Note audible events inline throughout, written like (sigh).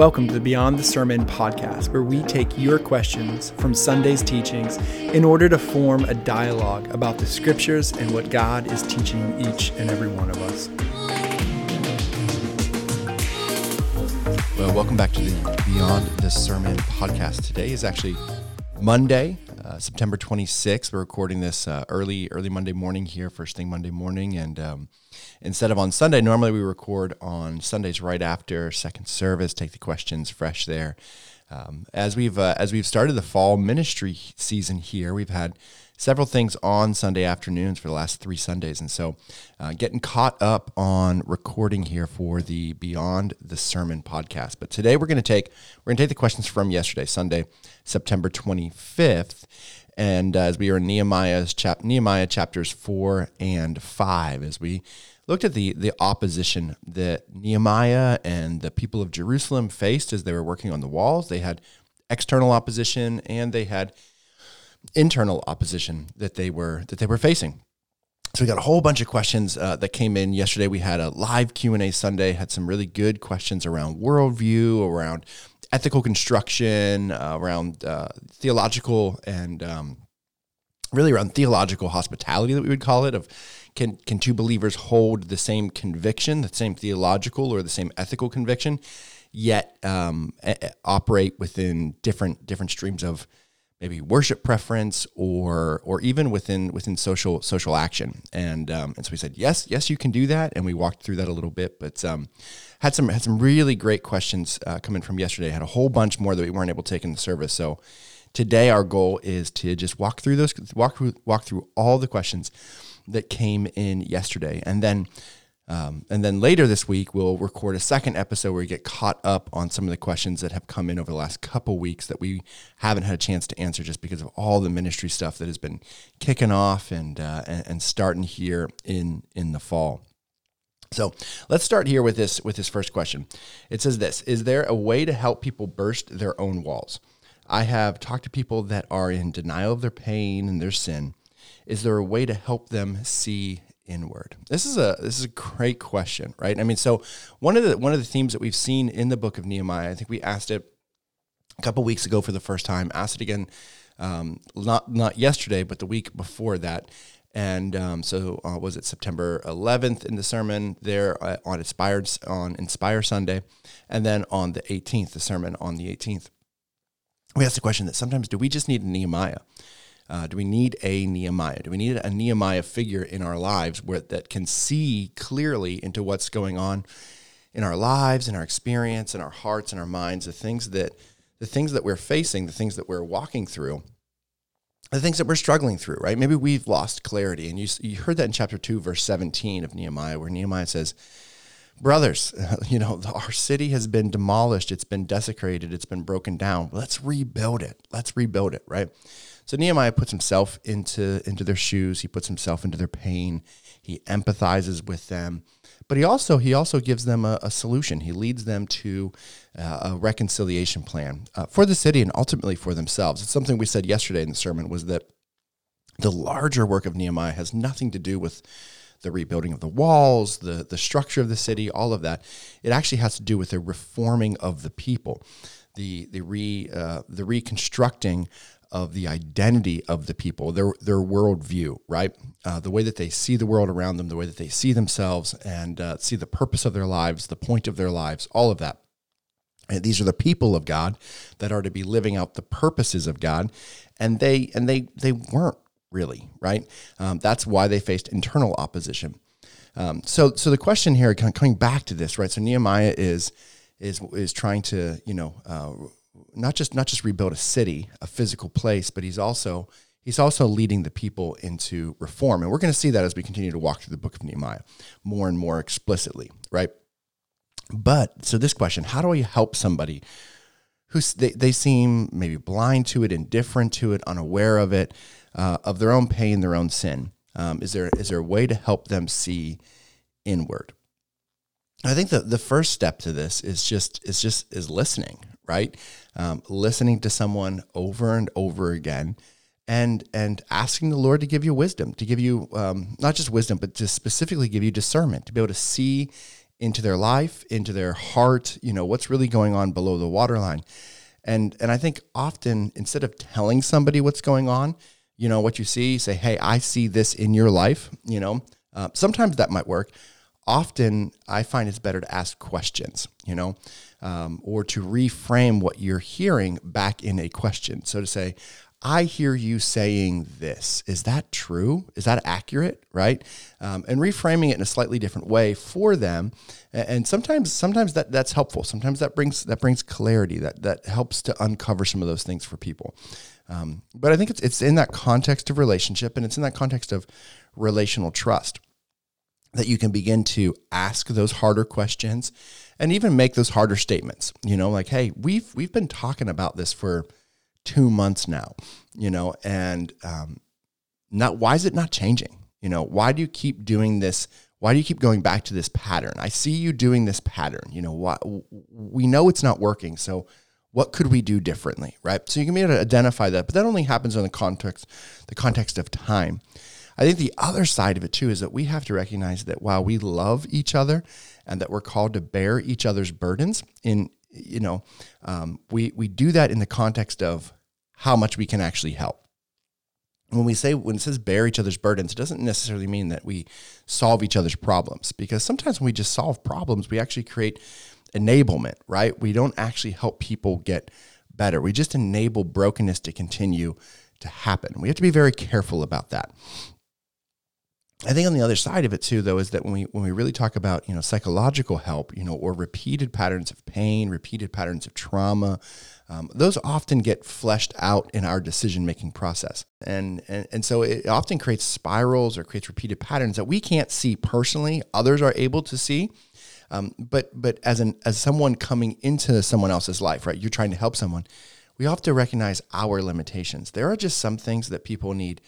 Welcome to the Beyond the Sermon podcast, where we take your questions from Sunday's teachings in order to form a dialogue about the scriptures and what God is teaching each and every one of us. Well, welcome back to the Beyond the Sermon podcast. Today is actually Monday, uh, September 26th. We're recording this uh, early, early Monday morning here, first thing Monday morning, and um, instead of on Sunday, normally we record on Sundays right after second service. Take the questions fresh there. Um, as we've uh, as we've started the fall ministry season here, we've had several things on Sunday afternoons for the last three Sundays, and so uh, getting caught up on recording here for the Beyond the Sermon podcast. But today we're going to take we're going to take the questions from yesterday, Sunday, September twenty fifth, and uh, as we are in Nehemiah's chap Nehemiah chapters four and five, as we looked at the the opposition that Nehemiah and the people of Jerusalem faced as they were working on the walls. They had external opposition and they had internal opposition that they were that they were facing. So we got a whole bunch of questions uh, that came in yesterday. We had a live Q and A Sunday. Had some really good questions around worldview, around ethical construction, uh, around uh, theological, and um, really around theological hospitality that we would call it. Of can can two believers hold the same conviction, the same theological or the same ethical conviction, yet um, a- operate within different different streams of maybe worship preference or or even within within social social action. And um, and so we said yes yes you can do that. And we walked through that a little bit but um, had some had some really great questions uh, coming from yesterday. Had a whole bunch more that we weren't able to take in the service. So today our goal is to just walk through those walk through walk through all the questions that came in yesterday. And then um, and then later this week, we'll record a second episode where we get caught up on some of the questions that have come in over the last couple weeks that we haven't had a chance to answer just because of all the ministry stuff that has been kicking off and uh, and, and starting here in in the fall. So let's start here with this with this first question. It says this: Is there a way to help people burst their own walls? I have talked to people that are in denial of their pain and their sin. Is there a way to help them see inward? This is a this is a great question, right? I mean, so one of the one of the themes that we've seen in the book of Nehemiah, I think we asked it a couple weeks ago for the first time, asked it again, um, not not yesterday, but the week before that. And um, so uh, was it September 11th in the sermon there uh, on Inspired on Inspire Sunday, and then on the 18th, the sermon on the 18th. We asked the question that sometimes do we just need a Nehemiah? Uh, do we need a Nehemiah? Do we need a Nehemiah figure in our lives where that can see clearly into what's going on in our lives, in our experience, in our hearts, in our minds, the things that the things that we're facing, the things that we're walking through, the things that we're struggling through, right? Maybe we've lost clarity, and you you heard that in chapter two, verse seventeen of Nehemiah, where Nehemiah says. Brothers, (laughs) you know, our city has been demolished. It's been desecrated. It's been broken down. Let's rebuild it. Let's rebuild it, right? So Nehemiah puts himself into into their shoes. He puts himself into their pain. He empathizes with them, but he also he also gives them a, a solution. He leads them to uh, a reconciliation plan uh, for the city and ultimately for themselves. It's something we said yesterday in the sermon was that the larger work of Nehemiah has nothing to do with the rebuilding of the walls, the the structure of the city, all of that. It actually has to do with the reforming of the people, the the re uh, the reconstructing of the identity of the people, their their worldview, right? Uh, the way that they see the world around them, the way that they see themselves, and uh, see the purpose of their lives, the point of their lives, all of that. And these are the people of God that are to be living out the purposes of God, and they and they they weren't really right. Um, that's why they faced internal opposition. Um, so so the question here, kind of coming back to this, right? So Nehemiah is is is trying to you know. Uh, not just not just rebuild a city, a physical place, but he's also he's also leading the people into reform. And we're going to see that as we continue to walk through the book of Nehemiah more and more explicitly, right? But so this question, how do I help somebody who they, they seem maybe blind to it, indifferent to it, unaware of it, uh, of their own pain, their own sin? Um, is there is there a way to help them see inward? I think the the first step to this is just is just is listening, right? Um, listening to someone over and over again, and and asking the Lord to give you wisdom, to give you um, not just wisdom, but to specifically give you discernment, to be able to see into their life, into their heart, you know, what's really going on below the waterline. And and I think often instead of telling somebody what's going on, you know, what you see, say, "Hey, I see this in your life," you know. Uh, sometimes that might work. Often I find it's better to ask questions, you know, um, or to reframe what you're hearing back in a question. So to say, I hear you saying this. Is that true? Is that accurate? Right? Um, and reframing it in a slightly different way for them. And sometimes, sometimes that that's helpful. Sometimes that brings that brings clarity. That that helps to uncover some of those things for people. Um, but I think it's it's in that context of relationship, and it's in that context of relational trust that you can begin to ask those harder questions and even make those harder statements. You know, like, hey, we've we've been talking about this for two months now, you know, and um, not why is it not changing? You know, why do you keep doing this? Why do you keep going back to this pattern? I see you doing this pattern. You know, why, we know it's not working. So, what could we do differently, right? So you can be able to identify that, but that only happens in the context, the context of time. I think the other side of it too is that we have to recognize that while we love each other and that we're called to bear each other's burdens in you know, um, we we do that in the context of how much we can actually help. When we say when it says bear each other's burdens, it doesn't necessarily mean that we solve each other's problems because sometimes when we just solve problems, we actually create enablement, right? We don't actually help people get better. We just enable brokenness to continue to happen. We have to be very careful about that. I think on the other side of it too, though, is that when we when we really talk about you know psychological help, you know, or repeated patterns of pain, repeated patterns of trauma, um, those often get fleshed out in our decision making process, and, and and so it often creates spirals or creates repeated patterns that we can't see personally. Others are able to see, um, but but as an as someone coming into someone else's life, right? You're trying to help someone. We have to recognize our limitations. There are just some things that people need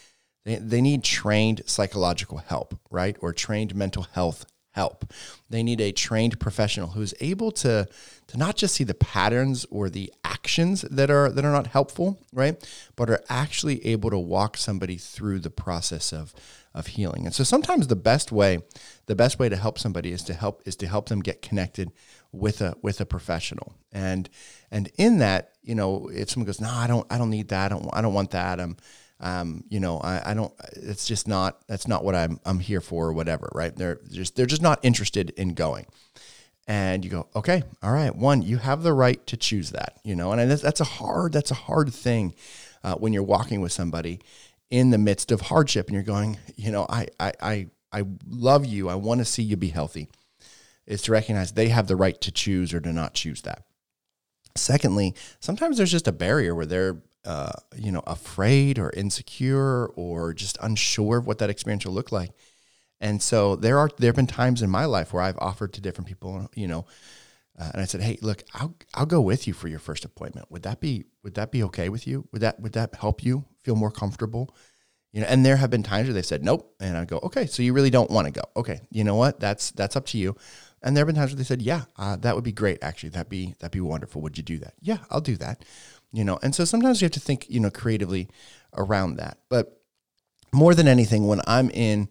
they, they need trained psychological help, right? Or trained mental health help. They need a trained professional who's able to to not just see the patterns or the actions that are that are not helpful, right? But are actually able to walk somebody through the process of of healing. And so sometimes the best way the best way to help somebody is to help is to help them get connected with a with a professional. And and in that, you know, if someone goes, "No, I don't I don't need that. I don't I don't want that." I'm um, you know, I, I, don't. It's just not. That's not what I'm. I'm here for, or whatever. Right? They're just. They're just not interested in going. And you go, okay, all right. One, you have the right to choose that. You know, and that's, that's a hard. That's a hard thing uh, when you're walking with somebody in the midst of hardship, and you're going, you know, I, I, I, I love you. I want to see you be healthy. Is to recognize they have the right to choose or to not choose that. Secondly, sometimes there's just a barrier where they're uh, you know, afraid or insecure or just unsure of what that experience will look like. And so there are there have been times in my life where I've offered to different people, you know, uh, and I said, "Hey, look, I'll I'll go with you for your first appointment. Would that be would that be okay with you? Would that would that help you feel more comfortable?" You know, and there have been times where they said nope, and I go, "Okay, so you really don't want to go? Okay, you know what? That's that's up to you." And there have been times where they said, "Yeah, uh, that would be great. Actually, that'd be that'd be wonderful. Would you do that?" Yeah, I'll do that you know? And so sometimes you have to think you know creatively around that. But more than anything when i'm in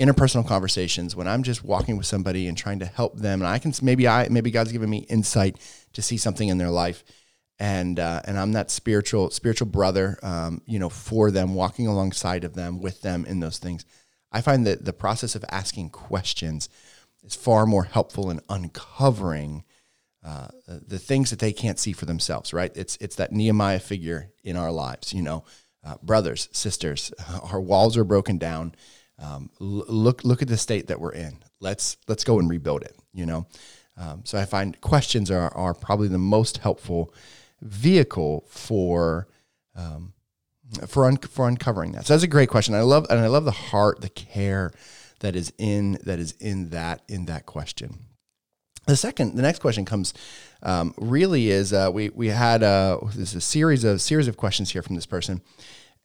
interpersonal conversations when i'm just walking with somebody and trying to help them and i can maybe i maybe god's given me insight to see something in their life and uh, and i'm that spiritual spiritual brother um, you know for them walking alongside of them with them in those things i find that the process of asking questions is far more helpful in uncovering uh, the things that they can't see for themselves, right? It's it's that Nehemiah figure in our lives, you know, uh, brothers, sisters, (laughs) our walls are broken down. Um, l- look look at the state that we're in. Let's let's go and rebuild it. You know, um, so I find questions are are probably the most helpful vehicle for. Um, for un- for uncovering that, so that's a great question. I love and I love the heart, the care that is in that is in that in that question. The second, the next question comes um, really is uh, we we had uh, there's a series of series of questions here from this person,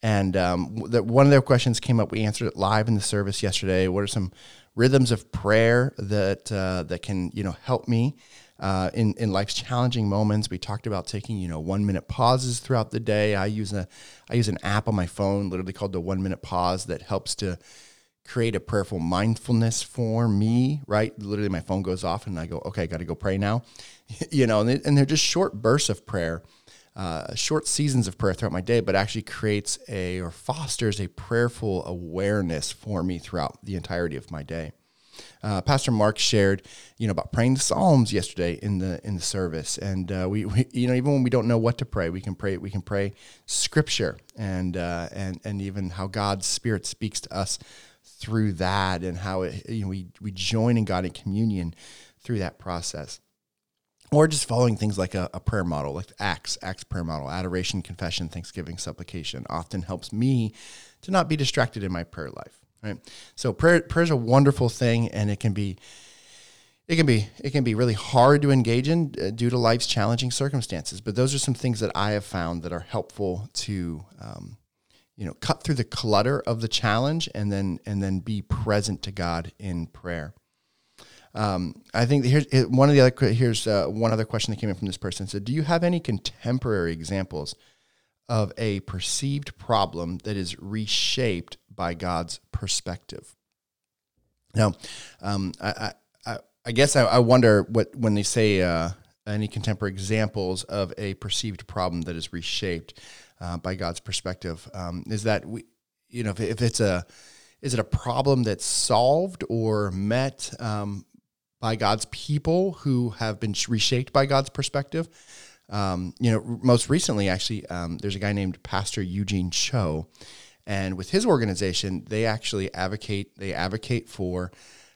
and um, that one of their questions came up. We answered it live in the service yesterday. What are some rhythms of prayer that uh, that can you know help me uh, in in life's challenging moments? We talked about taking you know one minute pauses throughout the day. I use a I use an app on my phone, literally called the One Minute Pause, that helps to create a prayerful mindfulness for me, right? Literally, my phone goes off and I go, okay, I got to go pray now. (laughs) you know, and, they, they're just short bursts of prayer, uh, short seasons of prayer throughout my day, but actually creates a or fosters a prayerful awareness for me throughout the entirety of my day. Uh, Pastor Mark shared, you know, about praying the Psalms yesterday in the in the service, and uh, we, we, you know, even when we don't know what to pray, we can pray. We can pray Scripture, and uh, and and even how God's Spirit speaks to us through that, and how it, you know, we we join in God in communion through that process or just following things like a, a, prayer model, like Acts, Acts prayer model, adoration, confession, thanksgiving, supplication, often helps me to not be distracted in my prayer life. Right. So prayer prayer is a wonderful thing, and it can be it can be it can be really hard to engage in uh, due to life's challenging circumstances. But those are some things that I have found that are helpful to um, you know cut through the clutter of the challenge and then and then be present to God in prayer. Um, I think here's one of the other here's uh, one other question that came in from this person said, "Do you have any contemporary examples of a perceived problem that is reshaped by God's perspective. Now, um, I, I, I, guess I, I, wonder what when they say uh, any contemporary examples of a perceived problem that is reshaped uh, by God's perspective. Um, is that we, you know, if, if, it's a, is it a problem that's solved or met um, by God's people who have been reshaped by God's perspective? Um, you know, most recently, actually, um, there's a guy named Pastor Eugene Cho and with his organization, they actually advocate they advocate for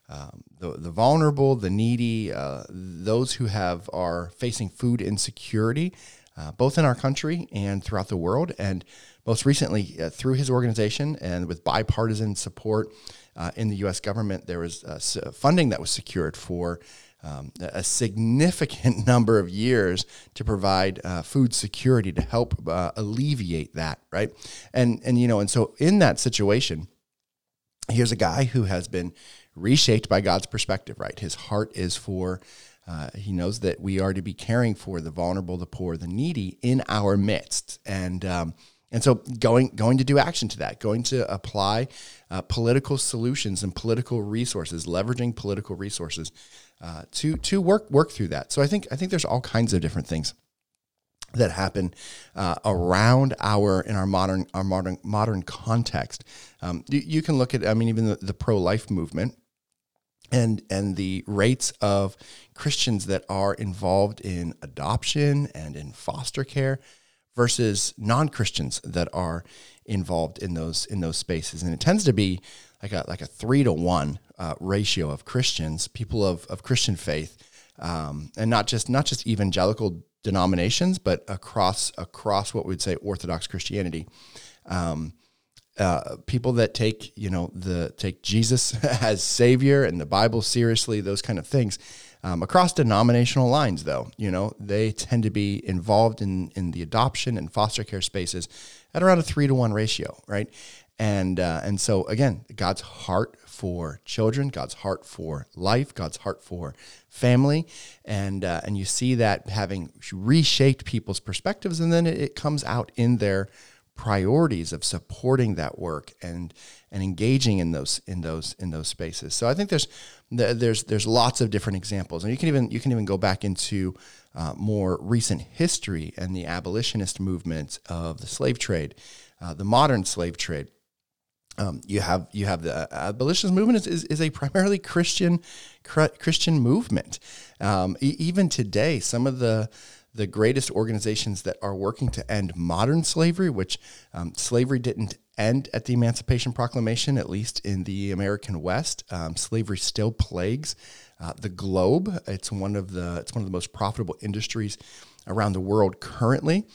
um, the, the vulnerable, the needy, uh, those who have are facing food insecurity, uh, both in our country and throughout the world. And most recently, uh, through his organization and with bipartisan support uh, in the U.S. government, there was uh, funding that was secured for um, a significant (laughs) number of years to provide uh, food security to help uh, alleviate that, right? And and you know, and so in that situation, here's a guy who has been reshaped by God's perspective, right? His heart is for. Uh, he knows that we are to be caring for the vulnerable, the poor, the needy in our midst, and um, and so going going to do action to that, going to apply uh, political solutions and political resources, leveraging political resources uh, to to work work through that. So I think I think there's all kinds of different things that happen uh, around our in our modern our modern modern context. Um, you, you, can look at I mean even the, the pro life movement and and the rates of Christians that are involved in adoption and in foster care versus non Christians that are involved in those in those spaces, and it tends to be like a like a three to one uh, ratio of Christians, people of, of Christian faith, um, and not just not just evangelical denominations, but across across what we'd say Orthodox Christianity. Um, uh, people that take you know the take Jesus (laughs) as Savior and the Bible seriously, those kind of things. Um, across denominational lines, though, you know, they tend to be involved in in the adoption and foster care spaces at around a three to one ratio, right? And uh, and so again, God's heart for children, God's heart for life, God's heart for family, and uh, and you see that having reshaped people's perspectives, and then it, it comes out in their priorities of supporting that work and and engaging in those in those in those spaces. So I think there's there's there's lots of different examples, and you can even you can even go back into uh, more recent history and the abolitionist movement of the slave trade, uh, the modern slave trade. Um, you have you have the abolitionist movement is, is, is a primarily Christian Christian movement. Um, e- even today, some of the the greatest organizations that are working to end modern slavery, which um, slavery didn't end at the Emancipation Proclamation, at least in the American West. Um, slavery still plagues uh, the globe. It's one of the it's one of the most profitable industries around the world currently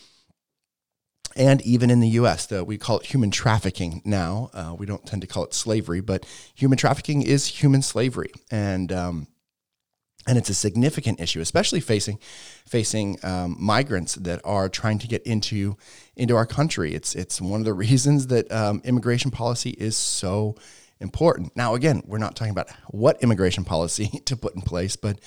and even in the U.S., the, we call it human trafficking now. Uh, we don't tend to call it slavery, but human trafficking is human slavery, and um, and it's a significant issue, especially facing facing um, migrants that are trying to get into into our country. It's it's one of the (laughs) reasons that um, immigration policy is so important. Now, again, we're not talking about what immigration policy (laughs) to put in place, but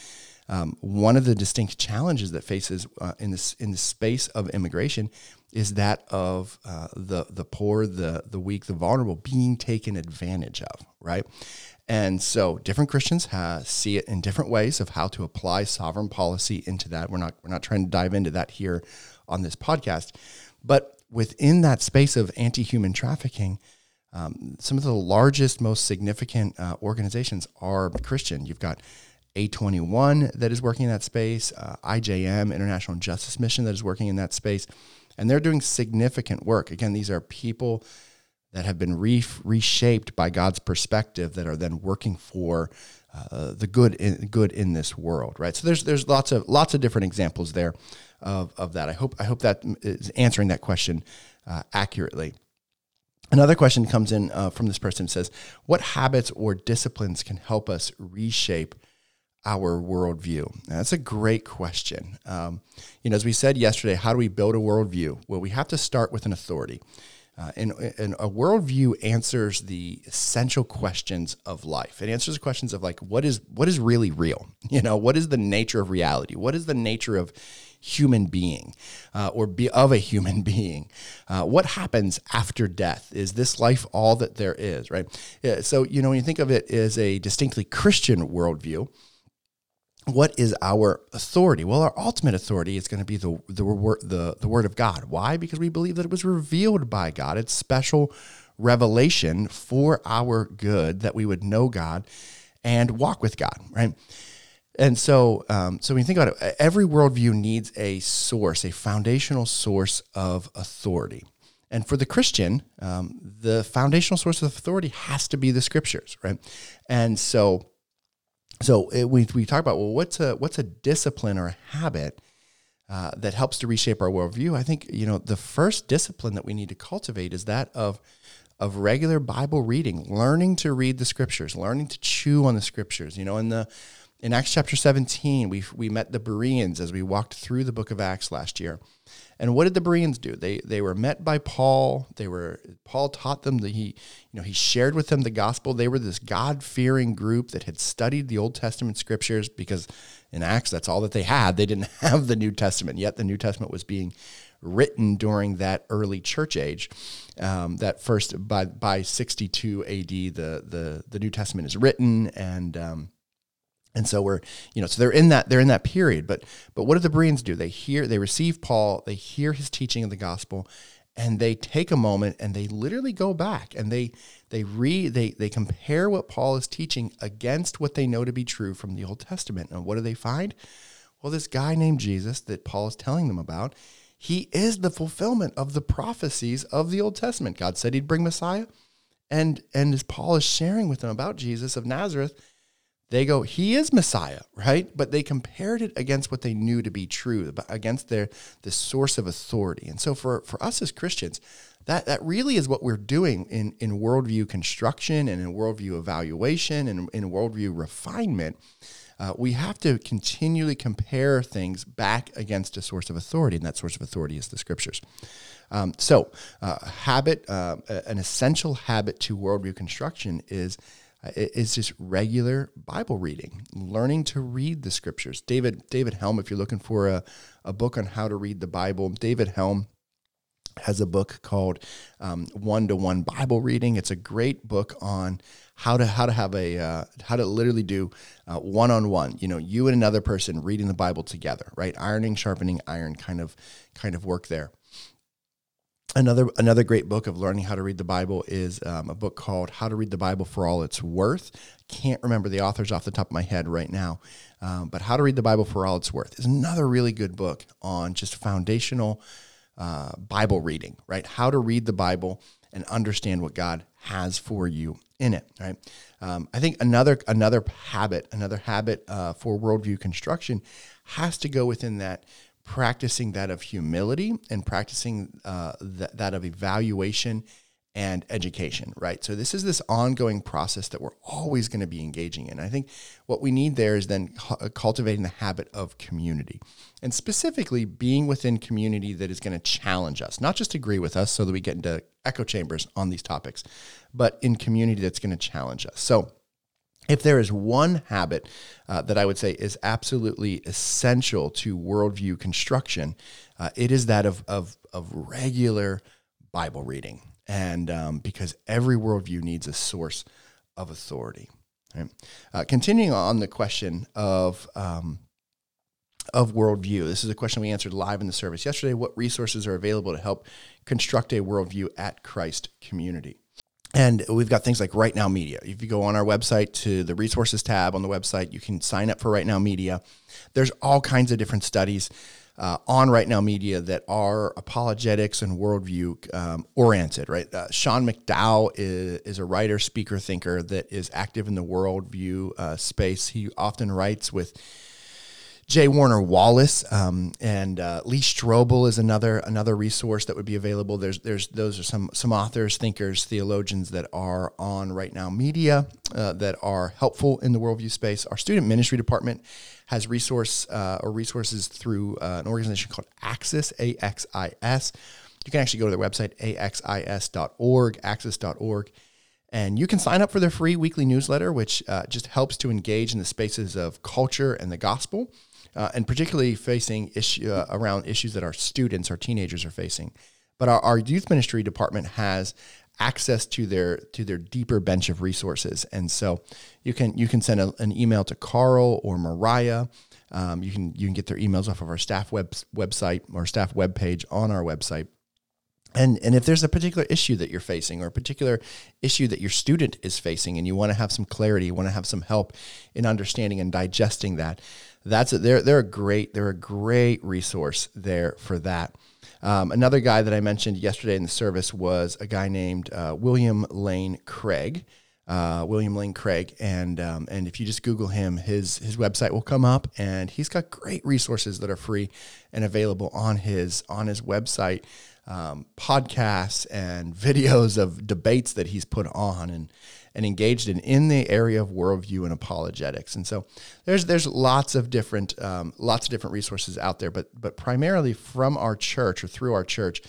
um, one of the distinct challenges that faces uh, in this in the space of immigration is that of uh, the the poor, the the weak, the vulnerable being taken advantage of, right? And so, different Christians see it in different ways of how to apply sovereign policy into that. We're not we're not trying to dive into that here on this podcast, but within that space of anti-human trafficking, um, some of the largest, most significant uh, organizations are Christian. You've got A21 that is working in that space, uh, IJM, International Justice Mission, that is working in that space, and they're doing significant work. Again, these are people that have been re- reshaped by God's perspective that are then working for uh, the good in, good in this world, right? So there's there's lots of lots of different examples there of, of that. I hope I hope that is answering that question uh, accurately. Another question comes in uh, from this person says, "What habits or disciplines can help us reshape our worldview?" Now, that's a great question. Um, you know, as we said yesterday, how do we build a worldview? Well, we have to start with an authority. Uh, and, and a worldview answers the essential questions of life. It answers the questions of like what is what is really real. (laughs) You know, what is the nature of reality? What is the nature of human being uh, or be of a human (laughs) being. Uh, what happens after death? Is this life all that there is, right? Yeah, so, you know, when you think of it as a distinctly Christian worldview, what is our authority? Well, our ultimate authority is going to be the, the, the, the Word of God. Why? Because we believe that it was revealed by God. It's special revelation for our good that we would know God and walk with God, right? And so, um, so when you think about it, every worldview needs a source, a foundational source of authority. And for the Christian, um, the foundational source of authority has to be the scriptures, right? And so, so it, we, we talk about well, what's a what's a discipline or a habit uh, that helps to reshape our worldview? I think you know the first discipline that we need to cultivate is that of of regular Bible reading, learning to read the scriptures, learning to chew on the scriptures. You know, in the in Acts chapter 17, we, we met the Bereans as we walked through the book of Acts last year. And what did the Bereans do? They, they were met by Paul. They were Paul taught them that he, you know, he shared with them the gospel. They were this God-fearing group that had studied the Old Testament scriptures because in Acts that's all that they had. They didn't (laughs) have the New Testament yet. The New Testament was being written during that early church age. Um, that first by by 62 AD, the the the New Testament is written and um, and so we're, you know, so they're in that they're in that period. But but what do the Bereans do? They hear, they receive Paul, they hear his teaching of the gospel, and they take a moment and they literally go back and they they read they they compare what Paul is teaching against what they know to be true from the Old Testament. And what do they find? Well, this guy named Jesus that Paul is telling them about, he is the fulfillment of the prophecies of the Old Testament. God said he'd bring Messiah. And and as Paul is sharing with them about Jesus of Nazareth, they go, he is Messiah, right? But they compared it against what they knew to be true, against their the source of authority. And so for, for us as Christians, that, that really is what we're doing in, in worldview construction and in worldview evaluation and in worldview refinement. Uh, we have to continually compare things back against a source of authority, and that source of authority is the scriptures. Um, so, uh, habit, uh, an essential habit to worldview construction is is just regular Bible reading, learning to read the scriptures. David David Helm, if you're looking for a, a book on how to read the Bible, David Helm has a book called One to One Bible Reading. It's a great book on how to how to have a uh, how to literally do one on one. You know, you and another person reading the Bible together, right? Ironing, sharpening iron, kind of kind of work there another another great book of learning how to read the Bible is um, a book called How to Read the Bible for All It's Worth. Can't remember the authors off the top of my head right now, um, but How to Read the Bible for All It's Worth is another really good book on just foundational uh, Bible reading. Right, how to read the Bible and understand what God has for you in it. Right, um, I think another another habit another habit uh, for worldview construction has to go within that practicing that of humility and practicing uh, th- that of evaluation and education, right? So this is this ongoing process that we're always going to be engaging in. I think what we need there is then uh, cultivating the habit of community, and specifically being within community that is going to challenge us, not just agree with us, so that we get into echo chambers on these topics, but in community that's going to challenge us. So if there is one habit uh, that I would say is absolutely essential to worldview construction, uh, it is that of, of, of regular Bible reading. And um, because every worldview needs a source of authority. Right? Uh, continuing on the question of um, of worldview. This is a question we answered live in the service yesterday. What resources are available to help construct a worldview at Christ community? And we've got things like Right Now Media. If you go on our website to the resources tab on the website, you can sign up for Right Now Media. There's all kinds of different studies uh, on Right Now Media that are apologetics and worldview um, oriented, right? Uh, Sean McDowell is, is, a writer, speaker, thinker that is active in the worldview uh, space. He often writes with J. Warner Wallace um, and uh, Lee Strobel is another another resource that would be available. There's there's those are some some authors, thinkers, theologians that are on right now media uh, that are helpful in the worldview space. Our student ministry department has resource uh, or resources through uh, an organization called Axis A X I S. You can actually go to their website axis.org, axis.org. And you can sign up for their free weekly newsletter, which uh, just helps to engage in the spaces of culture and the gospel uh, and particularly facing issue uh, around issues that our students, our teenagers are facing. But our, our youth ministry department has access to their to their deeper bench of resources, and so you can you can send a, an email to Carl or Mariah. Um, you can you can get their emails off of our staff web website or staff web page on our website. And, and if there's a particular issue that you're facing or a particular issue that your student is facing and you want to have some clarity, you want to have some help in understanding and digesting that, that's a, they're they're a great they're a great resource there for that. Um, another guy that I mentioned yesterday in the service was a guy named uh, William Lane Craig. Uh, William Lane Craig, and um, and if you just Google him, his his website will come up, and he's got great resources that are free and available on his on his website, um, podcasts and (laughs) videos of debates that he's put on, and and engaged in in the area of worldview and apologetics. And so there's there's lots of different um, lots of different resources out there, but but primarily from our church or through our church,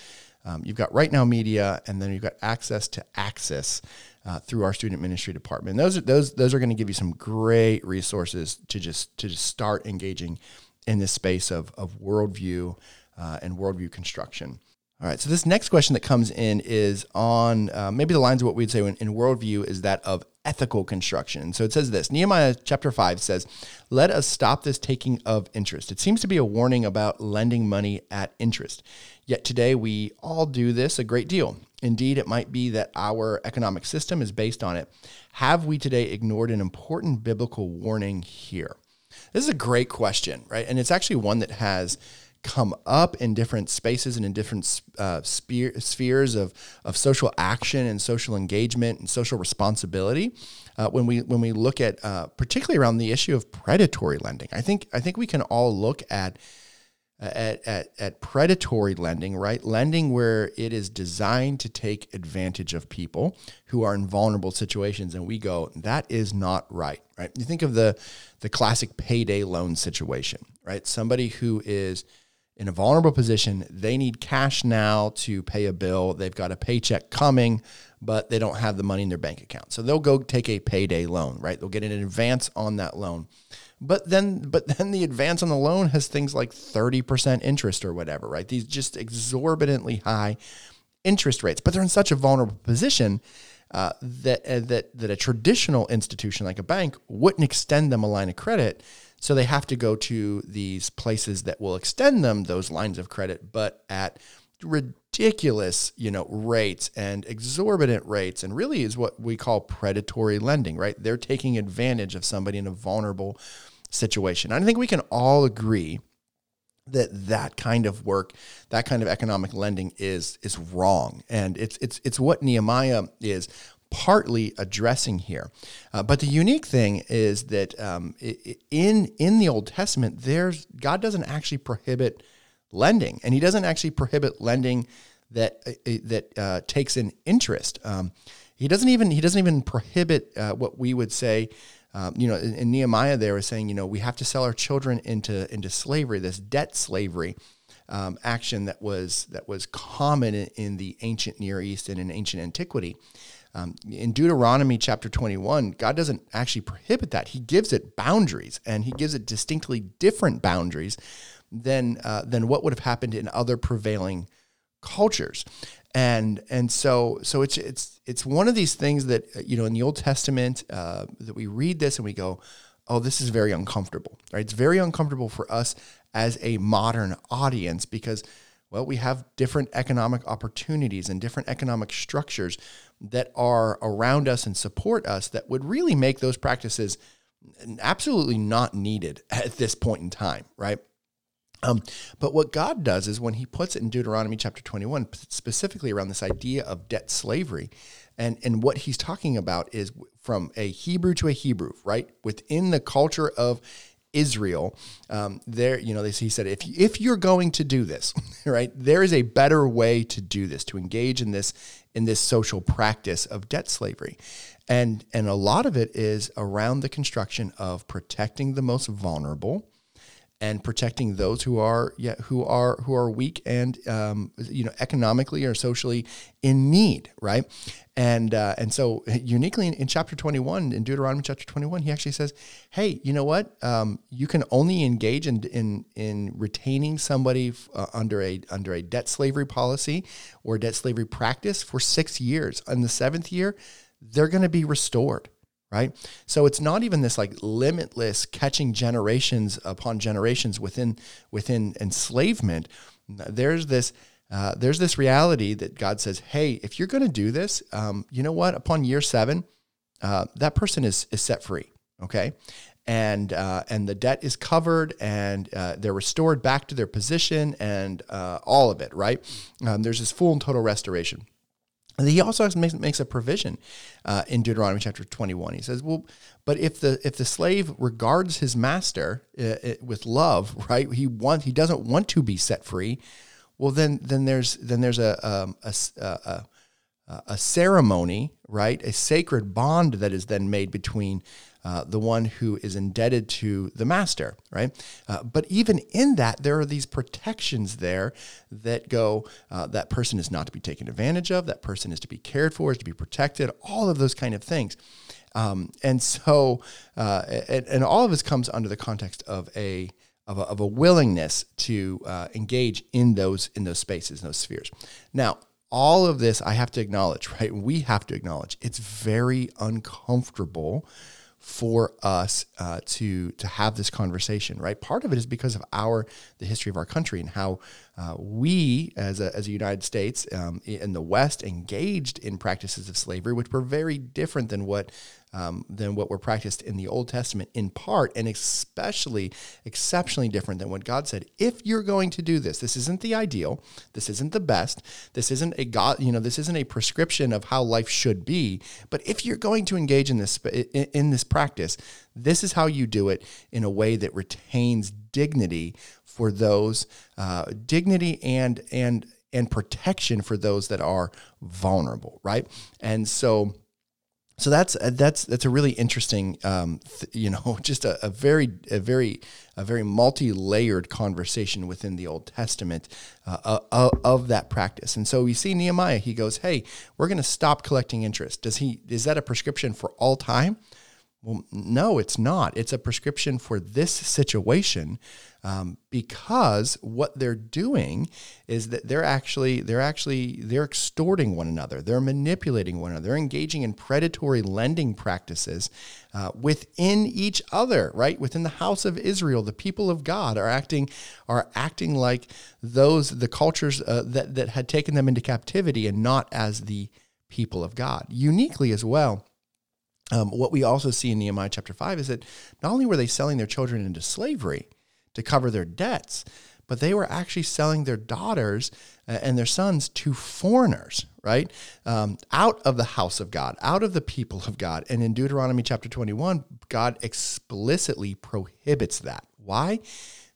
um, you've got right now media, and then you've got access to Axis. Uh, through our student ministry department, and those are those those are going to give you some great resources to just to just start engaging in this space of of worldview uh, and worldview construction. All right. So this next question that comes in is on uh, maybe the lines of what we'd say in, in worldview is that of ethical construction. So it says this Nehemiah chapter 5 says, Let us stop this taking of interest. It seems to be a warning about lending money at interest. Yet today we all do this a great deal. Indeed, it might be that our economic system is based on it. Have we today ignored an important biblical warning here? This is a great question, right? And it's actually one that has come up in different spaces and in different uh, spheres of, of social action and social engagement and social responsibility. Uh, when we when we look at uh, particularly around the issue of predatory lending, I think I think we can all look at at, at, at predatory lending, right? Lending where it is designed to take advantage of people who are in vulnerable situations, and we go, that is not right, right? You think of the the classic payday loan situation, right? Somebody who is in a vulnerable position. They need cash now to pay a bill. They've got a paycheck coming, but they don't have the money in their bank account. So they'll go take a payday loan, right? They'll get an advance on that loan. But then but then the advance on the loan has things like 30% interest or whatever, right? These just exorbitantly high interest rates. But they're in such a vulnerable position uh, that, uh, that that a traditional institution like a bank wouldn't extend them a line of credit so they have to go to these places that will extend them those lines of credit, but at ridiculous, you know, rates and exorbitant rates, and really is what we call predatory lending, right? They're taking advantage of somebody in a vulnerable situation. I think we can all agree that that kind of work, that kind of economic lending is is wrong, and it's it's it's what Nehemiah is partly addressing here. Uh, but the unique thing is that um, in in the Old Testament, there's God doesn't actually prohibit lending, and He doesn't actually prohibit lending that uh, uh that uh, takes an interest. Um, he doesn't even he doesn't even prohibit uh, what we would say. Um, you know, in, in Nehemiah, they were saying, you know, we have to sell our children into into slavery, this debt slavery. Um, action that was that was common in, in, the ancient Near East and in ancient antiquity, Um, in Deuteronomy chapter 21, God doesn't actually prohibit that. He gives it boundaries, and He gives it distinctly different boundaries than uh, than what would have happened in other prevailing cultures. And and so so it's it's it's one of these things that you know in the Old Testament uh, that we read this and we go, oh, this is very uncomfortable. Right? It's very uncomfortable for us as a modern audience because well, we have different economic opportunities and different economic structures that are around us and support us that would really make those practices absolutely not needed (laughs) at this point in time, right? Um, but what God does is when He puts it in Deuteronomy chapter 21, specifically around this idea of debt slavery, and, and what He's talking about is from a Hebrew to a Hebrew, right? Within the culture of Israel, um, there, you know, he said, if if you're going to do this, (laughs) right, there is a better way to do this, to engage in this in this social practice of debt slavery, and and a lot of it is around the construction of protecting the most vulnerable, and protecting those who are yeah, who are who are weak and um, you know economically or socially in need, right? And uh, and so uniquely in, in, chapter twenty one in Deuteronomy chapter twenty one, he actually says, "Hey, you know what? Um, you can only engage in in in retaining somebody uh, under a under a debt slavery policy or debt slavery practice for six years. In the seventh year, they're going to be restored." Right? So it's not even this like limitless catching generations upon generations within within enslavement. There's this uh, there's this reality that God says, hey, if you're going to do this, um, you know what? Upon year seven, uh, that person is is set free, okay, and uh, and the debt is covered, and uh, they're restored back to their position, and uh, all of it, right? Um, there's this full and total restoration. And he also makes, makes a provision uh, in Deuteronomy chapter 21. He says, "Well, but if the if the slave regards his master uh, with love, (laughs) right? He wants he doesn't want to be set free. Well, then then there's then there's a um, a, a, a ceremony, right? A sacred bond that is then made between uh, the one who is indebted to the master, right? Uh, but even in that, there are these protections there that go uh, that person is not to be taken advantage of, that person is to be cared for, is to be protected, all of those kind of things. Um, and so, uh, and, and, all of this comes under the context of a of a, of a willingness to uh, engage in those in those spaces, in those spheres. Now, all of this I have to acknowledge, (laughs) right? We have to acknowledge it's very uncomfortable for us uh, to to have this conversation, right? Part of it is because of our the history of our country and how uh, we, as a, as a United States um, in the West, engaged in practices of slavery, which were very different than what um, than what were practiced in the Old Testament, in part, and especially exceptionally different than what God said. If you're going to do this, this isn't the ideal, this isn't the best, this isn't a God, you know, this isn't a prescription of how life should be. But if you're going to engage in this in, this practice, this is how you do it in a way that retains dignity for those, uh, dignity and and and protection for those that are vulnerable, right? And so so that's uh, that's that's a really interesting, um, th- (laughs) you know, just a, a, very a very a very multi-layered conversation within the Old Testament uh, uh, of that practice. And so we see Nehemiah. He goes, "Hey, we're going to stop collecting interest." Does he? Is that a prescription for all time? Well, no, it's not. It's a prescription for this situation um, because what they're doing is that they're actually they're actually they're extorting one another. They're manipulating one another. They're engaging in predatory lending practices uh, within each other. Right within the house of Israel, the people of God are acting are acting like those the cultures uh, that that had taken them into captivity and not as the people of God. Uniquely as well um, what we also see in Nehemiah chapter 5 is that not only were they selling their children into slavery to cover their debts, but they were actually selling their daughters uh, and their sons to foreigners, right? Um, out of the house of God, out of the people of God. And in Deuteronomy chapter 21, God explicitly prohibits that. Why?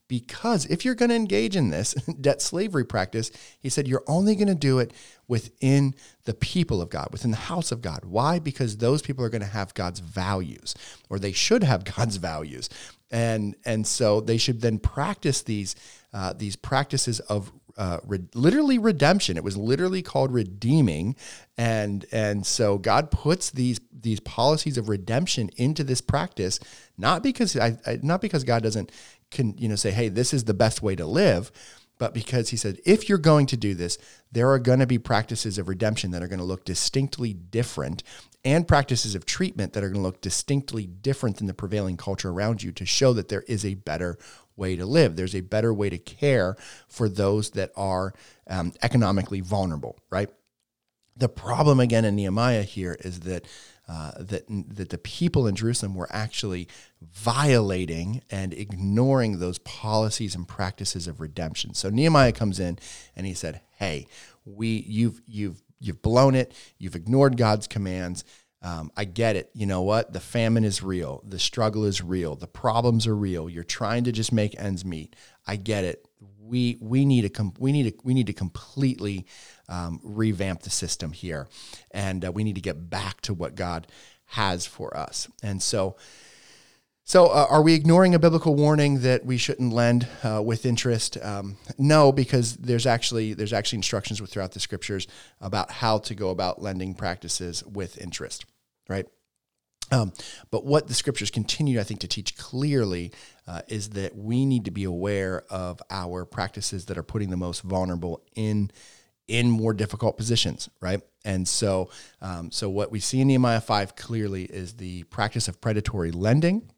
Because if you're going to engage in this (laughs) debt slavery practice, he said you're only going to do it within the people of God, within the house of God. Why? Because those people are going to have God's values, or they should have (laughs) God's values, and and so they should then practice these uh, these practices of uh, re- literally redemption. It was literally called redeeming, and and so God puts these these policies of redemption into this practice, not because I, I not because God doesn't can you know say, hey, this is the best way to live, but because he said, if you're going to do this, there are going to be practices of redemption that are going to look distinctly different and practices of treatment that are going to look distinctly different than the prevailing culture around you to show that there is a better way to live. There's a better way to care for those that are um, economically vulnerable, right? The problem again in Nehemiah here is that uh, that that the people in Jerusalem were actually violating and ignoring those policies and practices of redemption. So Nehemiah comes in and he said, "Hey, we you've you've you've blown it. You've ignored God's commands." Um, I get it. You know what? The famine is real. The struggle is real. The problems are real. You're trying to just make ends meet. I get it. We we need a com- we need a, we need to completely um, revamp the system here, and uh, we need to get back to what God has for us. And so, so uh, are we ignoring a biblical warning that we shouldn't lend uh, with interest? Um, no, because there's actually there's actually instructions throughout the scriptures about how to go about lending practices with interest, right? Um, but what the scriptures continue, I think, to teach clearly uh, is that we need to be aware of our practices that are putting the most vulnerable in in more difficult positions, right? And so, um, so what we see in Nehemiah five clearly is the practice of predatory lending,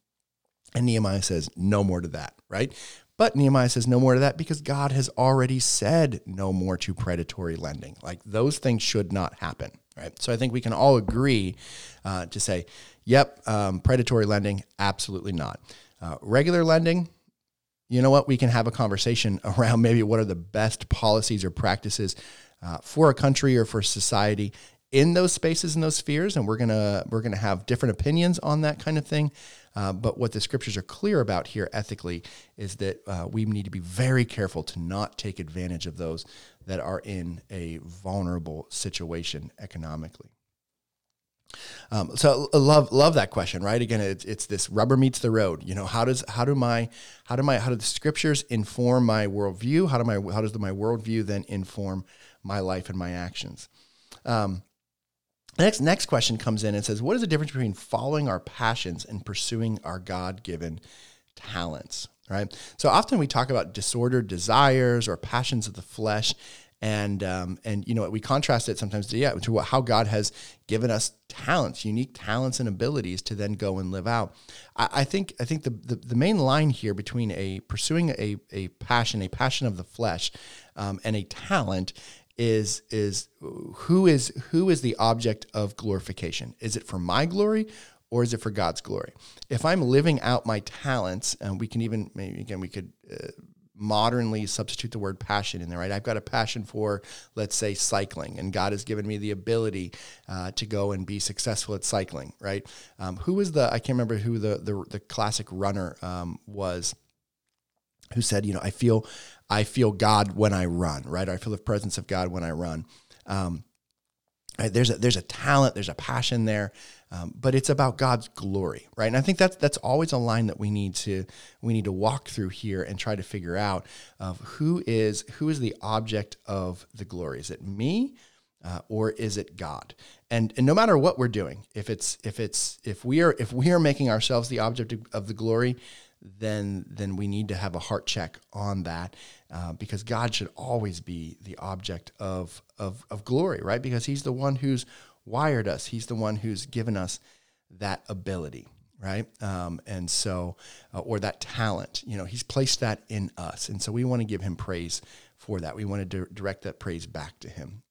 and Nehemiah says no more to that, right? But Nehemiah says no more to that because God has already said no more to predatory lending. Like those things should not happen, right? So I think we can all agree uh, to say, yep, um, predatory lending, absolutely not. Uh, regular lending, you know what? We can have a conversation (laughs) around maybe what are the best policies or practices uh, for a country or for society in those spaces and those spheres, and we're gonna we're gonna have different opinions on that kind of thing. Uh, but what the scriptures are clear about here ethically is that uh, we need to be very careful to not take advantage of those that are in a vulnerable situation economically. Um, so love love that question, right? Again, it's, it's this rubber meets the road. You know, how does how do my how do my how do the scriptures inform my worldview? How do my how does my worldview then inform my life and my actions? Um, next next question comes in and says, what is the difference between following our passions and pursuing our God given talents? Right. So often we talk about disordered desires or passions of the flesh and um, and you know we contrast it sometimes to yeah to what, how God has given us talents, unique talents and abilities to then go and live out. I, I think I think the, the, the main line here between a pursuing a a passion, a passion of the flesh, um, and a talent is is who is who is the object of glorification? Is it for my glory or is it for God's glory? If I'm living out my talents, and we can even maybe again we could uh, modernly substitute the word passion in there, right? I've got a passion for, let's say, cycling, and God has given me the ability uh, to go and be successful at cycling, right? Um, who was the, I can't remember who the, the, the classic runner um, was who said, you know, I feel, I feel God when I run, right? I feel the presence of God when I run. Um, there's a there's a talent, there's a passion there, um, but it's about God's glory, right? And I think that's that's always a line that we need to we need to walk through here and try to figure out of who is who is the object of the glory. Is it me? Uh, or is it God? And, and no matter what we're doing, if it's if it's if we are if we are making ourselves the object of the glory, then then we need to have a heart check on that uh, because God should always be the object of, of of glory, right? Because He's the one who's wired us. He's the one who's given us that ability, right? Um, and so, uh, or that talent, you know, He's placed that in us, and so we want to give Him praise for that. We want to di- direct that praise back to Him.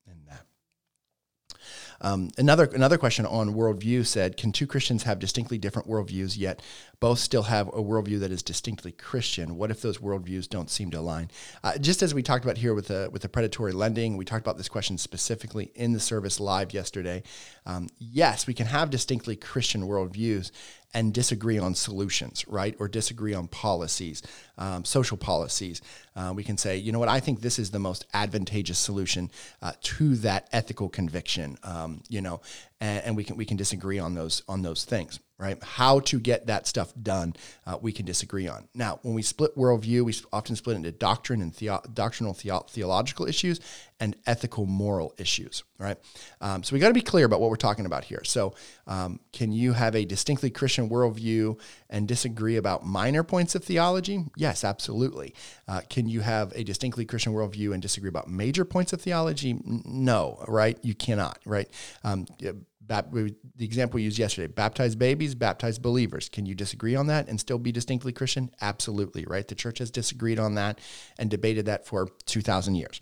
Um, another another question on worldview said, can two Christians have distinctly different worldviews yet both still have a worldview that is distinctly Christian? What if those worldviews don't seem to align? Uh, just as we talked about here with the with the predatory lending, we talked about this question specifically in the service live yesterday. Um, yes, we can have distinctly Christian worldviews and disagree on solutions, right? Or disagree on policies, um, social policies. Uh, we can say, you know what, I think this is the most advantageous solution uh, to that ethical conviction, um, you know, and, and we can we can disagree on those on those things right? How to get that stuff done, uh, we can disagree on. Now, when we split worldview, we often split into doctrine and theo- doctrinal theo- theological issues and ethical moral issues, right? Um, so we got to be clear about what we're talking about here. So, um, can you have a distinctly Christian worldview and disagree about minor points of theology? Yes, absolutely. Uh, can you have a distinctly Christian worldview and disagree about major points of theology? No, right? You cannot, right? Um, the example we used yesterday baptized babies, baptized believers. Can you disagree on that and still be distinctly Christian? Absolutely, right? The church has disagreed on that and debated that for 2,000 years.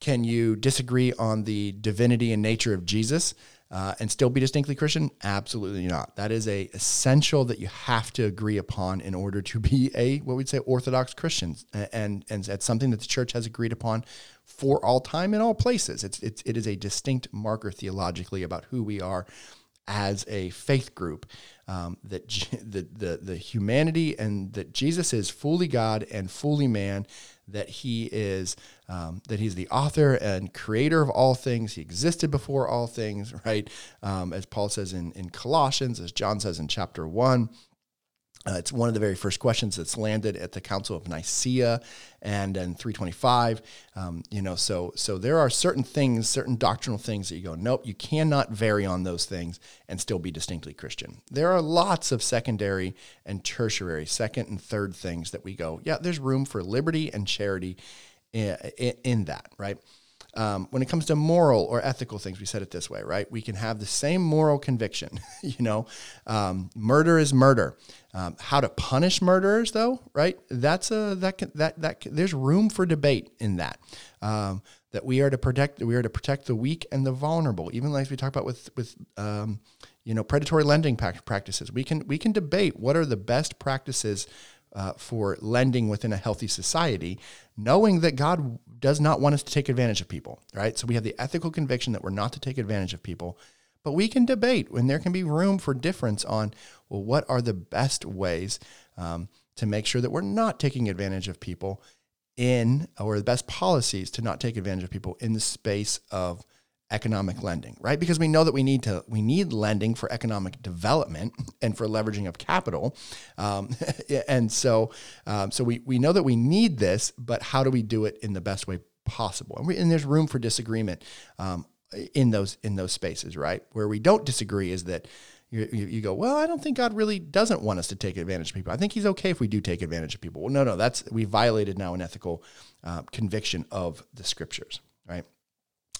Can you disagree on the divinity and nature of Jesus uh, and still be distinctly Christian? Absolutely not. That is a essential that you have to agree upon in order to be a what we'd say Orthodox Christians, and and that's something that the church has agreed upon for all time in all places. It's, it's it is a distinct marker theologically about who we are as a faith group. Um, that (laughs) the, the the humanity and that Jesus is fully God and fully man. That he is um, that he's the author and creator of all things. He existed before all things, (laughs) right? Um, as Paul says in in Colossians, as John says in chapter one. Uh, it's one of the very first questions that's landed at the Council of Nicaea and in 325. Um, you know, so so there are certain things, certain doctrinal things that you go, nope, you cannot vary on those things and still be distinctly Christian. There are lots of secondary and tertiary, second and third things that we go, yeah, there's room for liberty and charity in, that, right? Um, when it comes to moral or ethical things, we said it this way, right? We can have the same moral conviction. (laughs) you know, um, murder is murder. Um, how to punish murderers, though, right? That's a that can, that that there's room for debate in that. Um, that we are to protect we are to protect the weak and the vulnerable. Even like we talk about with with um, you know predatory lending practices, we can we can debate what are the best practices uh, for lending within a healthy society, knowing that God does not want us to take advantage of people, right? So we have the ethical conviction that we're not to take advantage of people, but we can debate when there can be room for difference on, well, what are the best ways um, to make sure that we're not taking advantage of people in, or the best policies to not take advantage of people in the space of economic lending, right? Because we know that we need to we need lending for economic development (laughs) and for leveraging of capital, um, (laughs) and so um, so we we know that we need this, but how do we do it in the best way possible? And, we, and there's room for disagreement um, in those in those spaces, right? Where we don't disagree is that. You, you, go, well, I don't think God really doesn't want us to take advantage of people. I think He's okay if we do take advantage of people. Well, no, no, that's we violated now an ethical uh, conviction of the scriptures, right?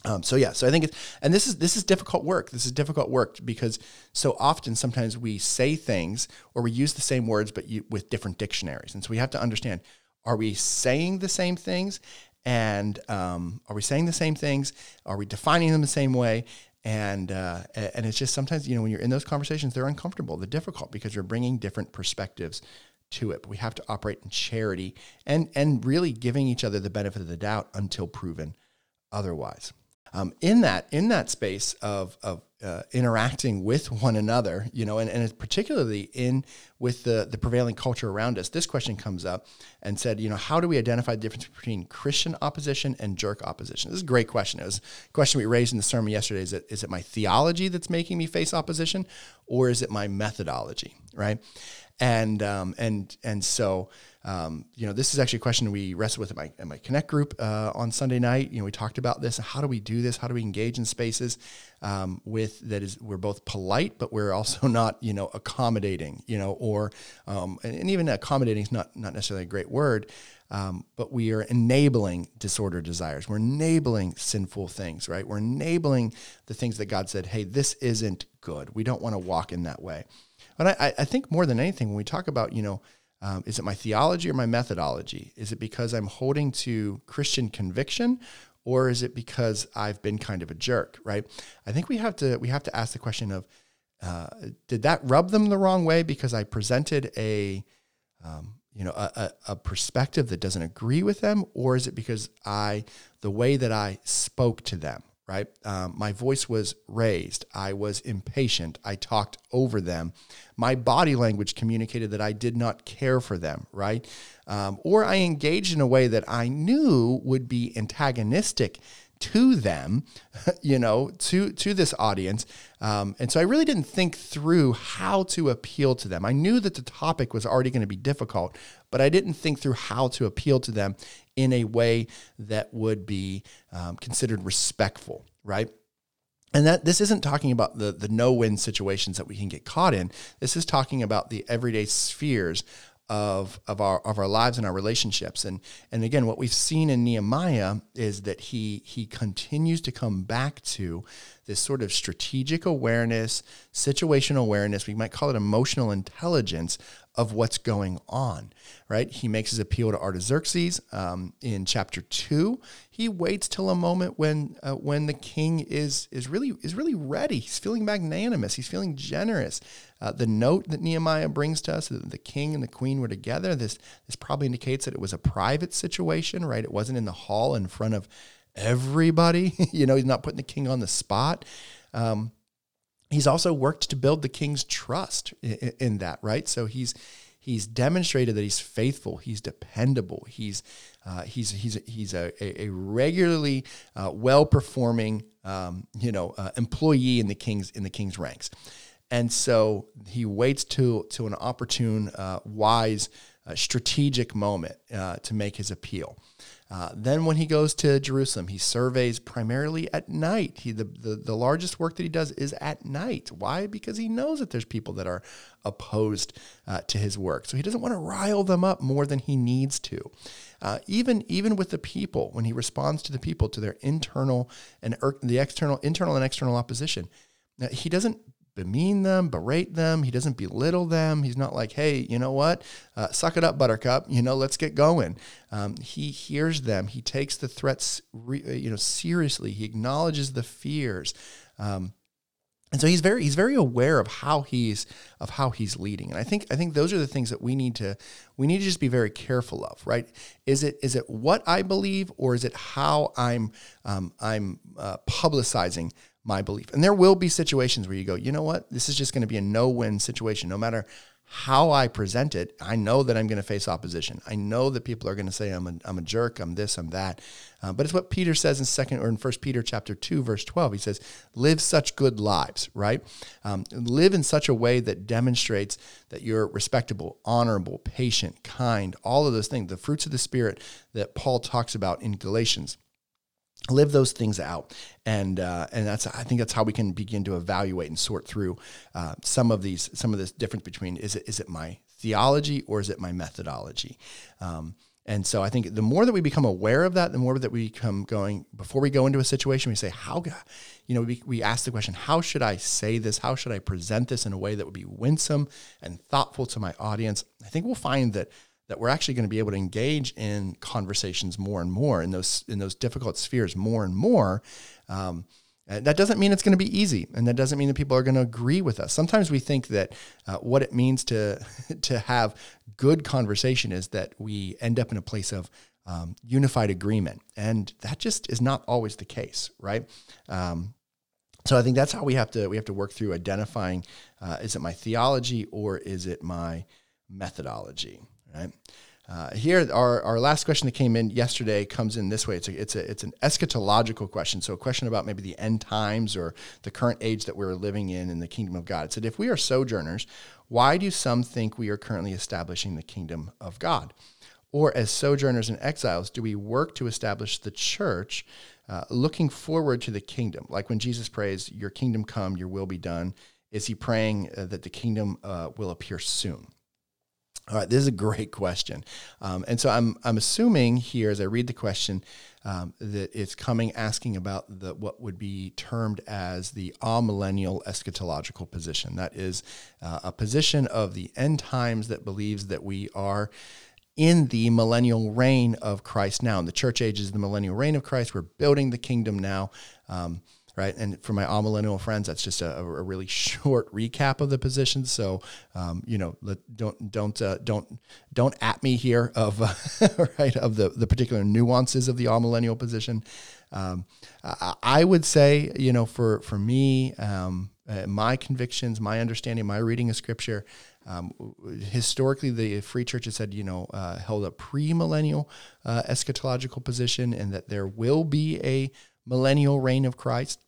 Um, so yeah, so I think it's and this is this is difficult work. This is difficult work because so often sometimes we say things or we use the same words but you, with different dictionaries, and so we have to understand: are we saying the same things, and um, are we saying the same things? Are we defining them the same way? And uh, and it's just sometimes you know when you're in those conversations, they're uncomfortable, they're difficult because you're bringing different perspectives to it. But we have to operate in charity and and really giving each other the benefit of the doubt until proven otherwise um, in that in that space of of uh, interacting with one another, you know, and, and particularly in with the the prevailing culture around us, this question comes up and said, you know, how do we identify the difference between Christian opposition and jerk opposition? This is a great question. It was a question we raised in the sermon yesterday. Is it is it my theology that's making me face opposition, or is it my methodology, right? And um, and and so um, you know, this is actually a question we wrestled with at my, at my Connect group uh, on Sunday night. You know, we talked about this. How do we do this? How do we engage in spaces um, with that is we're both polite, but we're also (laughs) not, you know, accommodating, you know, or um, and, and, even accommodating is not not necessarily a great word. Um, but we are enabling disorder desires. We're enabling sinful things, right? We're enabling the things that God said, hey, this isn't good. We don't want to walk in that way. But I, I think more than anything, when we talk about, you know, um, is it my theology or my methodology? Is it because I'm holding to Christian conviction, or is it because I've been kind of a jerk? Right? I think we have to we have to ask the question of uh, did that rub them the wrong way because I presented a um, you know a, a, perspective that doesn't agree with them, or is it because I the way that I spoke to them right? Um, my voice was raised. I was impatient. I talked over them. My body language communicated that I did not care for them, right? Um, or I engaged in a way that I knew would be antagonistic to them, (laughs) you know, to to this audience. Um, and so I really didn't think through how to appeal to them. I knew that the topic was already going to be difficult, but I didn't think through how to appeal to them in a way that would be um, considered respectful, right? And that this isn't talking about the the no win situations that we can get caught in. This is talking about the everyday spheres of of our of our lives and our relationships. And and again, what we've seen in Nehemiah is that he he continues to come back to this sort of strategic awareness, situational awareness, we might call it emotional intelligence of what's going on, right? He makes his appeal to Artaxerxes um, in chapter two. He waits till a moment when uh, when the king is is really is really ready. He's feeling magnanimous. He's feeling generous. Uh, the note that Nehemiah brings to us that the king and the queen were together. This this probably indicates that it was a private situation, right? It wasn't in the hall in front of everybody. (laughs) you know, he's not putting the king on the spot. Um, he's also worked to build the king's trust in, in, that, right? So he's he's demonstrated that he's faithful, he's dependable, he's uh, he's he's he's a, a regularly uh, well performing um, you know uh, employee in the king's in the king's ranks, and so he waits to to an opportune, uh, wise, uh, strategic moment uh, to make his appeal. Uh, then when he goes to Jerusalem, he surveys primarily at night. He, the, the, the largest work that he does is at night. Why? Because he knows that there's people that are opposed uh, to his work. So he doesn't want to rile them up more than he needs to. Uh, even, even with the people, when he responds to the people, to their internal and er, the external, internal and external opposition, he doesn't bemean them, berate them. He doesn't belittle them. He's not like, hey, you know what? Uh, suck it up, Buttercup. You know, let's get going. Um, he hears them. He takes the threats, re, uh, you know, seriously. He acknowledges the fears. Um, and so he's very he's very aware of how he's of how he's leading and i think i think those are the things that we need to we need to just be very careful of right is it is it what i believe or is it how i'm um, i'm uh, publicizing my belief. And there will be situations where you go, you know what? This is just going to be a no win situation. No matter how I present it, I know that I'm going to face opposition. I know that people are going to say I'm a, I'm a jerk, I'm this, I'm that. Uh, but it's what Peter says in second or in First Peter chapter two, verse twelve. He says, "Live such good lives, right? Um, live in such a way that demonstrates that you're respectable, honorable, patient, kind. All of those things, the fruits of the spirit that Paul talks about in Galatians." Live those things out and uh, and that's I think that's how we can begin to evaluate and sort through uh, some of these some of this difference between is it is it my theology or is it my methodology um, and so I think the more that we become aware of that, the more that we become going before we go into a situation, we say, how, you know, we, we ask the question, how should I say this? How should I present this in a way that would be winsome and thoughtful to my audience? I think we'll find that that we're actually going to be able to engage in conversations more and more in those in those difficult spheres more and more. Um, that doesn't mean it's going to be easy, and that doesn't mean that people are going to agree with us. Sometimes we think that uh, what it means to (laughs) to have good conversation is that we end up in a place of um, unified agreement, and that just is not always the case, right? Um, so I think that's how we have to we have to work through identifying: uh, is it my theology or is it my methodology? Right? Uh, here, our, our last question that came in yesterday comes in this way. It's a, it's a, it's an eschatological question. So a question about maybe the end times or the current age that we're living in in the kingdom of God. It said, if we are sojourners, why do some think we are currently establishing the kingdom of God? Or as sojourners and exiles, do we work to establish the church, uh, looking forward to the kingdom? Like when Jesus prays, "Your kingdom come, Your will be done." Is he praying uh, that the kingdom uh, will appear soon? All right, this is a great question. Um, and so I'm, I'm assuming here as I read the question um, that it's coming asking about the, what would be termed as the amillennial eschatological position. That is uh, a position of the end times that believes that we are in the millennial reign of Christ now. And the church age is the millennial reign of Christ. We're building the kingdom now. Um, right? And for my amillennial friends, that's just a, a really (laughs) short recap of the position. So, um, you know, let, don't don't uh, don't don't at me here of uh, (laughs) right of the the particular nuances of the amillennial position. Um, I, I, would say, you know, for for me, um, uh, my convictions, my understanding, my reading of Scripture. Um, historically, the free church has said, you know, uh, held a premillennial uh, eschatological position, and that there will be a millennial reign of Christ.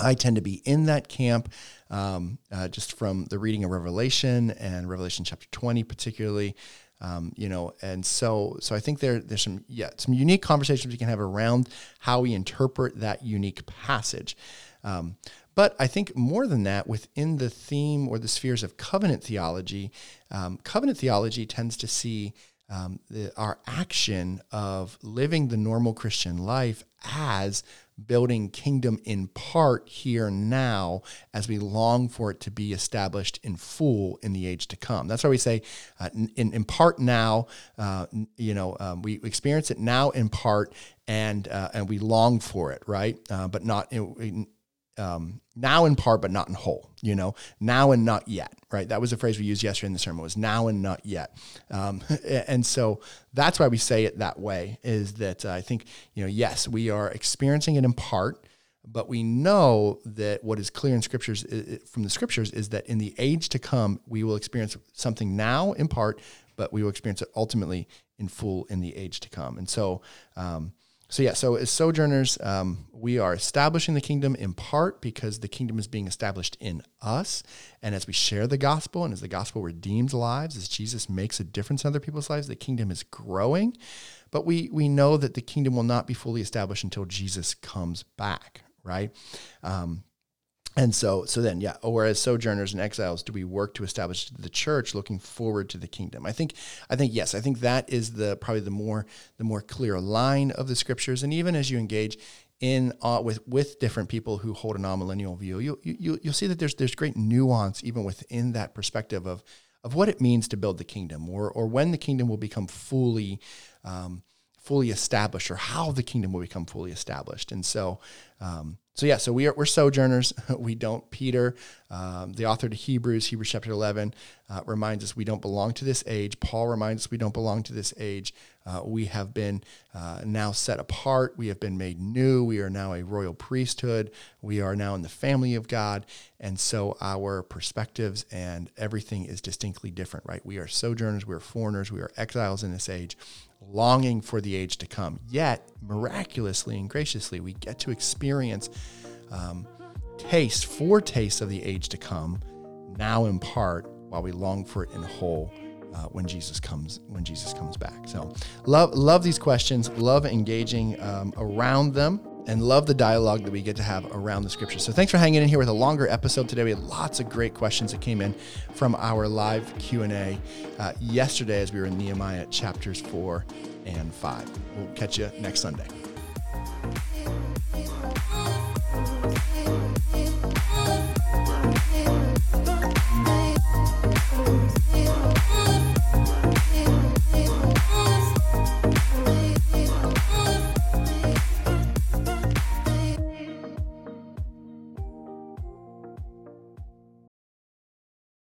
I tend to be in that camp um, uh, just from the reading of Revelation and Revelation chapter 20, particularly. Um, you know, and so so I think there there's some yeah some unique conversations we can have around how we interpret that unique passage. Um, but I think more than that, within the theme or the spheres of covenant theology, um, covenant theology tends to see um, the, our action of living the normal Christian life as building kingdom in part here now as we long for it to be established in full in the age to come. That's why we say uh, in, in part now, uh, you know, um, we experience it now in part and, uh, and we long for it, right? Uh, but not in, um, now in part, but not in whole. You know, now and not yet. Right. That was a phrase we used yesterday in the sermon. Was now and not yet. Um, (laughs) and so that's why we say it that way. Is that uh, I think you know, yes, we are experiencing it in part, but we know that what is clear in scriptures from the scriptures is that in the age to come, we will experience something now in part, but we will experience it ultimately in full in the age to come. And so. Um, so, yeah, so as sojourners, um, we are establishing the kingdom in part because the kingdom is being established in us. And as we share the gospel and as the gospel redeems lives, as Jesus makes a difference in other people's lives, the kingdom is growing. But we, we know that the kingdom will not be fully established until Jesus comes back, right? Um, and so, so then, yeah. Whereas sojourners and exiles, do we work to establish the church, looking forward to the kingdom? I think, I think yes. I think that is the probably the more the more clear line of the scriptures. And even as you engage in uh, with with different people who hold a non-millennial view, you you you'll see that there's there's great nuance even within that perspective of of what it means to build the kingdom, or or when the kingdom will become fully. Um, fully established or how the kingdom will become fully established and so um, so yeah, so we are we're sojourners. (laughs) we don't. Peter, um, the author to Hebrews, Hebrews chapter eleven, uh, reminds us we don't belong to this age. Paul reminds us we don't belong to this age. Uh, we have been uh, now set apart. We have been made new. We are now a royal priesthood. We are now in the family of God, and so our perspectives and everything is distinctly different. Right? We are sojourners. We are foreigners. We are exiles in this age longing for the age to come. Yet, miraculously and graciously, we get to experience um, taste, foretaste of the age to come, now in part, while we long for it in whole uh, when Jesus comes when Jesus comes back. So love love these questions, love engaging um, around them, and love the dialogue that we get to have around the scriptures. So thanks for hanging in here with a longer episode today. We had lots of great questions that came in from our live Q and A uh, yesterday as we were in Nehemiah chapters four and five. We'll catch you next Sunday.